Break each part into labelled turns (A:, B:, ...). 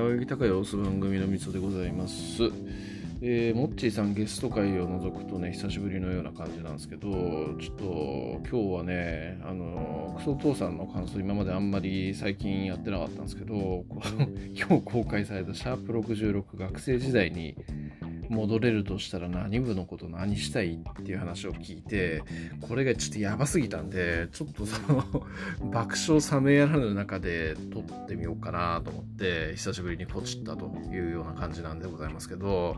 A: 青柳高様子番組のみつでございます。えー、モッチーさんゲスト会を除くとね、久しぶりのような感じなんですけど、ちょっと今日はね、あの、クソ父さんの感想、今まであんまり最近やってなかったんですけど、今日公開されたシャープ66学生時代に戻れるとしたら何部のこと何したいっていう話を聞いて、これがちょっとやばすぎたんで、ちょっとその 爆笑冷めやらぬ中で撮ってみようかなと思って、久しぶりにポチったというような感じなんでございますけど、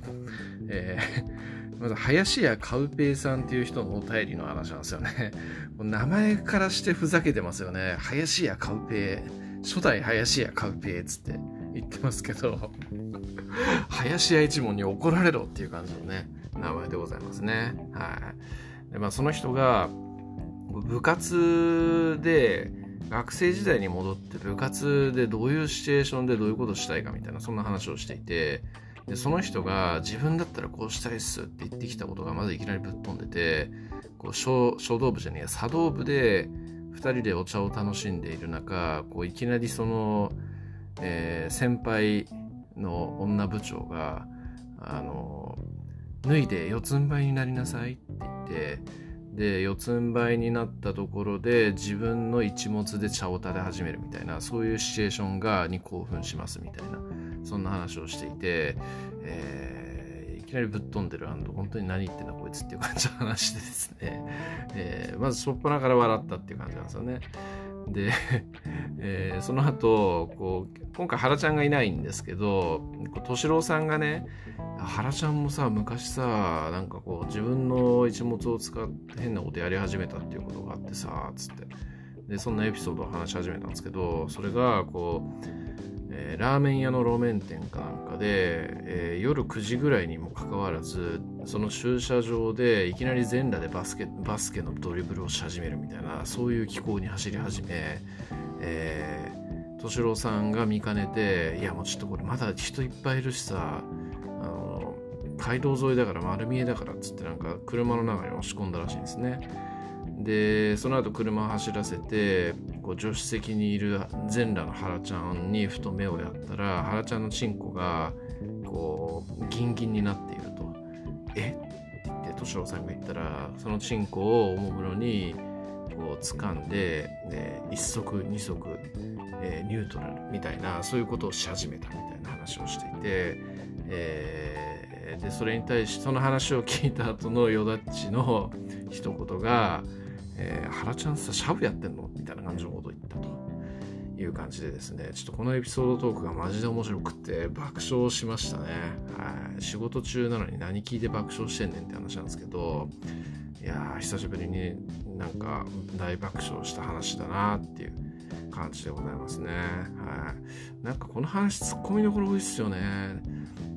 A: えー、まず、林家カウペイさんっていう人のお便りの話なんですよね。名前からしてふざけてますよね。林家カウペイ。初代林家カウペイっつって言ってますけど 林家一門に怒られろっていう感じのね、名前でございますね。はい。で、まあ、その人が、部活で、学生時代に戻って部活でどういうシチュエーションでどういうことしたいかみたいな、そんな話をしていて、で、その人が自分だったらこうしたいっすって言ってきたことがまずいきなりぶっ飛んでて、こう書書道部じゃねえや、茶道部で2人でお茶を楽しんでいる中、こういきなりその、えー、先輩の女部長が、あの、脱いで四つん這いになりなさいって言って、で、四つん這いになったところで自分の一物で茶を垂れ始めるみたいな、そういうシチュエーションが、に興奮しますみたいな、そんな話をしていて、えー、いきなりぶっ飛んでる本当に何言ってんだこいつっていう感じの話でですね、えー、まずしょっぱなから笑ったっていう感じなんですよね。で、えー、その後こう今回原ちゃんがいないんですけど敏郎さんがね原ちゃんもさ昔さなんかこう自分の一物を使って変なことやり始めたっていうことがあってさつって。でそんなエピソードを話し始めたんですけどそれがこうえー、ラーメン屋の路面店かなんかで、えー、夜9時ぐらいにもかかわらずその駐車場でいきなり全裸でバスケバスケのドリブルをし始めるみたいなそういう気候に走り始め、えー、敏郎さんが見かねていやもうちょっとこれまだ人いっぱいいるしさあの街道沿いだから丸見えだからっつってなんか車の中に押し込んだらしいんですね。でその後車を走らせてこう助手席にいる全裸の原ちゃんにふと目をやったら原ちゃんのチンコがこうギンギンになっていると「え？っ?」て言って敏郎さんが言ったらそのチンコをおもむろにこう掴んでで1足2足、えー、ニュートラルみたいなそういうことをし始めたみたいな話をしていて、えー、でそれに対してその話を聞いた後のよだっちの一言が「えー、原ちゃんさ、シャブやってんの？みたいな感じのことを言ったという感じでですね、ちょっとこのエピソードトークがマジで面白くて爆笑しましたね。はい。仕事中なのに何聞いて爆笑してんねんって話なんですけど、いやー、久しぶりになんか大爆笑した話だなっていう感じでございますね。はい。なんかこの話、ツッコミどころ多いっすよね。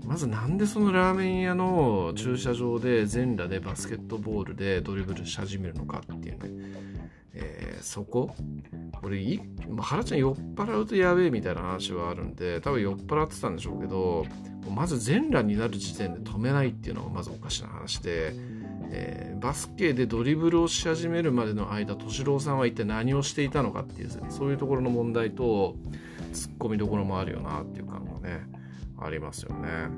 A: まずなんでそのラーメン屋の駐車場で全裸でバスケットボールでドリブルし始めるのかっていうね、えー、そここれい原ちゃん酔っ払うとやべえみたいな話はあるんで多分酔っ払ってたんでしょうけどまず全裸になる時点で止めないっていうのがまずおかしな話で、えー、バスケでドリブルをし始めるまでの間敏郎さんは一体何をしていたのかっていうそういうところの問題とツッコミどころもあるよなっていう感がねありますよね。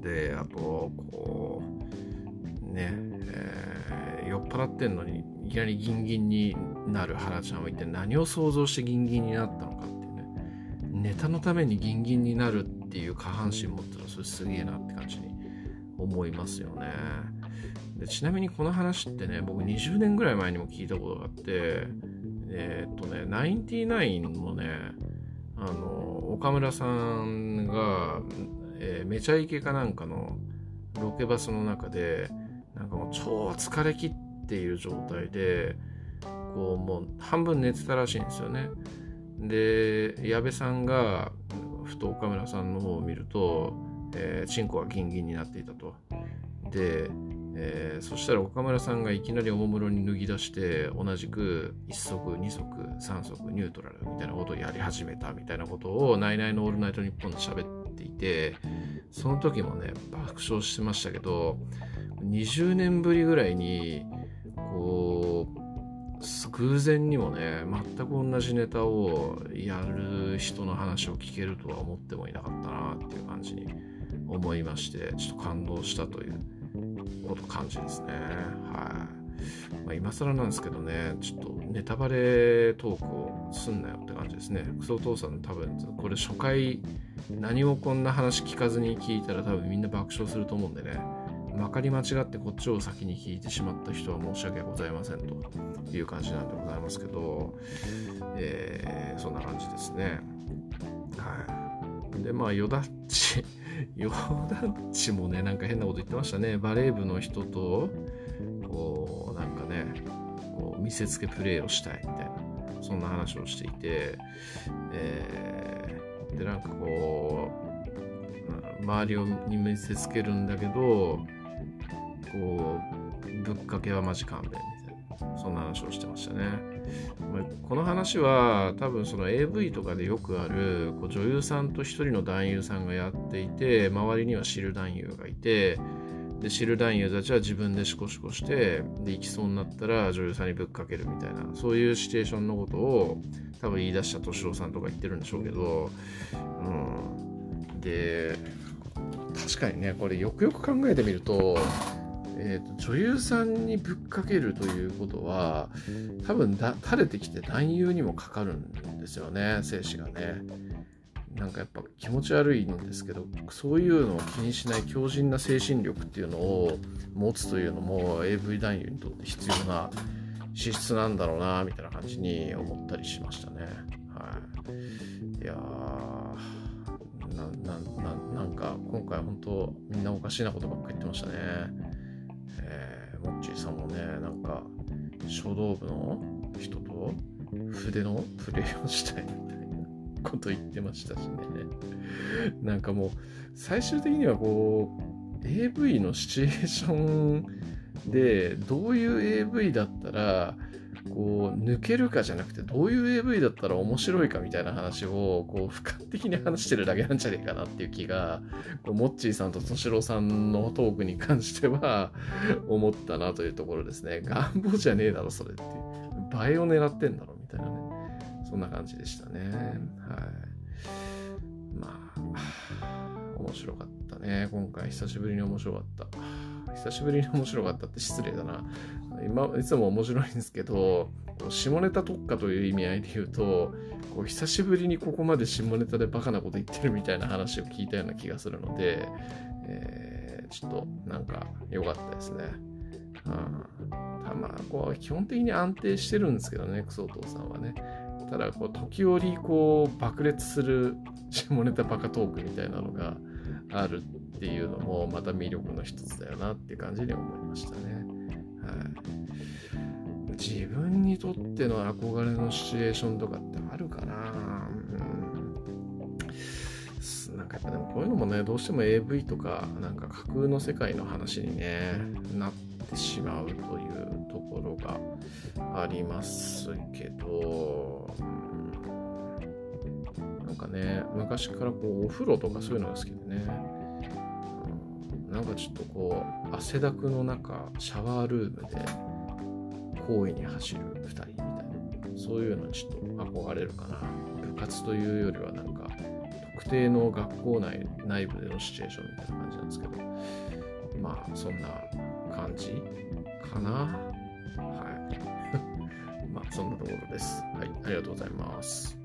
A: で、あと、こう、ね、えー、酔っ払ってんのにいきなりギンギンになる原ちゃんは一体何を想像してギンギンになったのかっていうね。ネタのためにギンギンになるっていう下半身持ってたらそれすげえなって感じに思いますよね。でちなみにこの話ってね、僕20年ぐらい前にも聞いたことがあって、えー、っとね、ナインティナインもね、あの岡村さんが、えー、めちゃイケかなんかのロケバスの中でなんかもう超疲れ切っている状態でこうもう半分寝てたらしいんですよね。で矢部さんがふと岡村さんの方を見ると、えー、チンコがギンギンになっていたと。でえー、そしたら岡村さんがいきなりおもむろに脱ぎ出して同じく1足2足3足ニュートラルみたいなことをやり始めたみたいなことを「ナイナイのオールナイトニッポン」で喋っていてその時もね爆笑してましたけど20年ぶりぐらいにこう偶然にもね全く同じネタをやる人の話を聞けるとは思ってもいなかったなっていう感じに思いましてちょっと感動したという。こと感じですね。はい、まあ、今更なんですけどねちょっとネタバレトークをすんなよって感じですね。クソお父さん多分これ初回何もこんな話聞かずに聞いたら多分みんな爆笑すると思うんでね。まかり間違ってこっちを先に聞いてしまった人は申し訳ございませんと。いう感じなんでございますけど、えー、そんな感じですね。はい。で、まあ、ヨダッチ、ヨダッチもね、なんか変なこと言ってましたね。バレー部の人と、こう、なんかね、こう見せつけプレーをしたいみたいな、そんな話をしていて、えー、で、なんかこう、周りをに見せつけるんだけど、こうぶっかけはマジ勘弁。みたいな話をしてましたね。この話は多分その AV とかでよくあるこう女優さんと一人の男優さんがやっていて周りには知る男優がいてで知る男優たちは自分でシコシコしてで行きそうになったら女優さんにぶっかけるみたいなそういうシチュエーションのことを多分言い出した敏郎さんとか言ってるんでしょうけど、うん、で確かにねこれよくよく考えてみるとえーと、女優さんにぶっかけるということは多分だ垂れてきて男優にもかかるんですよね精子がね。なんかやっぱ気持ち悪いんですけどそういうのを気にしない強靭な精神力っていうのを持つというのも AV 男優にとって必要な資質なんだろうなみたいな感じに思ったりしましたね。はい。いやななななんか今回本当みんなおかしいなことばっか言ってましたね。モッチーさんもね、なんか、書道部の人と筆のプレイをしたいみたいなこと言ってましたしね。なんかもう、最終的にはこう、AV のシチュエーションで、どういう AV だったら、こう抜けるかじゃなくてどういう AV だったら面白いかみたいな話をこう俯瞰的に話してるだけなんじゃねえかなっていう気がこうモッチーさんと敏郎さんのトークに関しては思ったなというところですね。願望じゃねえだろそれって映えを狙ってんだろみたいなね。そんな感じでしたね。はい。まあ面白かったね。今回久しぶりに面白かった。久しぶりに面白かったって失礼だな。今いつも面白いんですけど下ネタ特化という意味合いで言うとこう久しぶりにここまで下ネタでバカなこと言ってるみたいな話を聞いたような気がするので、えー、ちょっとなんか良かったですね。うん、たまあこう基本的に安定してるんですけどねクソお父さんはね。ただこう時折こう爆裂する下ネタバカトークみたいなのがあるっていうのもまた魅力の一つだよなって感じに思いましたね。自分にとっての憧れのシチュエーションとかってあるかな、うん、なんかやっぱでもこういうのもねどうしても AV とかなんか架空の世界の話にねなってしまうというところがありますけど、うん、なんかね昔からこうお風呂とかそういうのが好きでねなんかちょっとこう汗だくの中シャワールームで好意に走る2人みたいな。そういうのにちょっと憧れるかな。部活というよりはなんか特定の学校内内部でのシチュエーションみたいな感じなんですけど。まあそんな感じかな。はい。まあそんなところです。はい。ありがとうございます。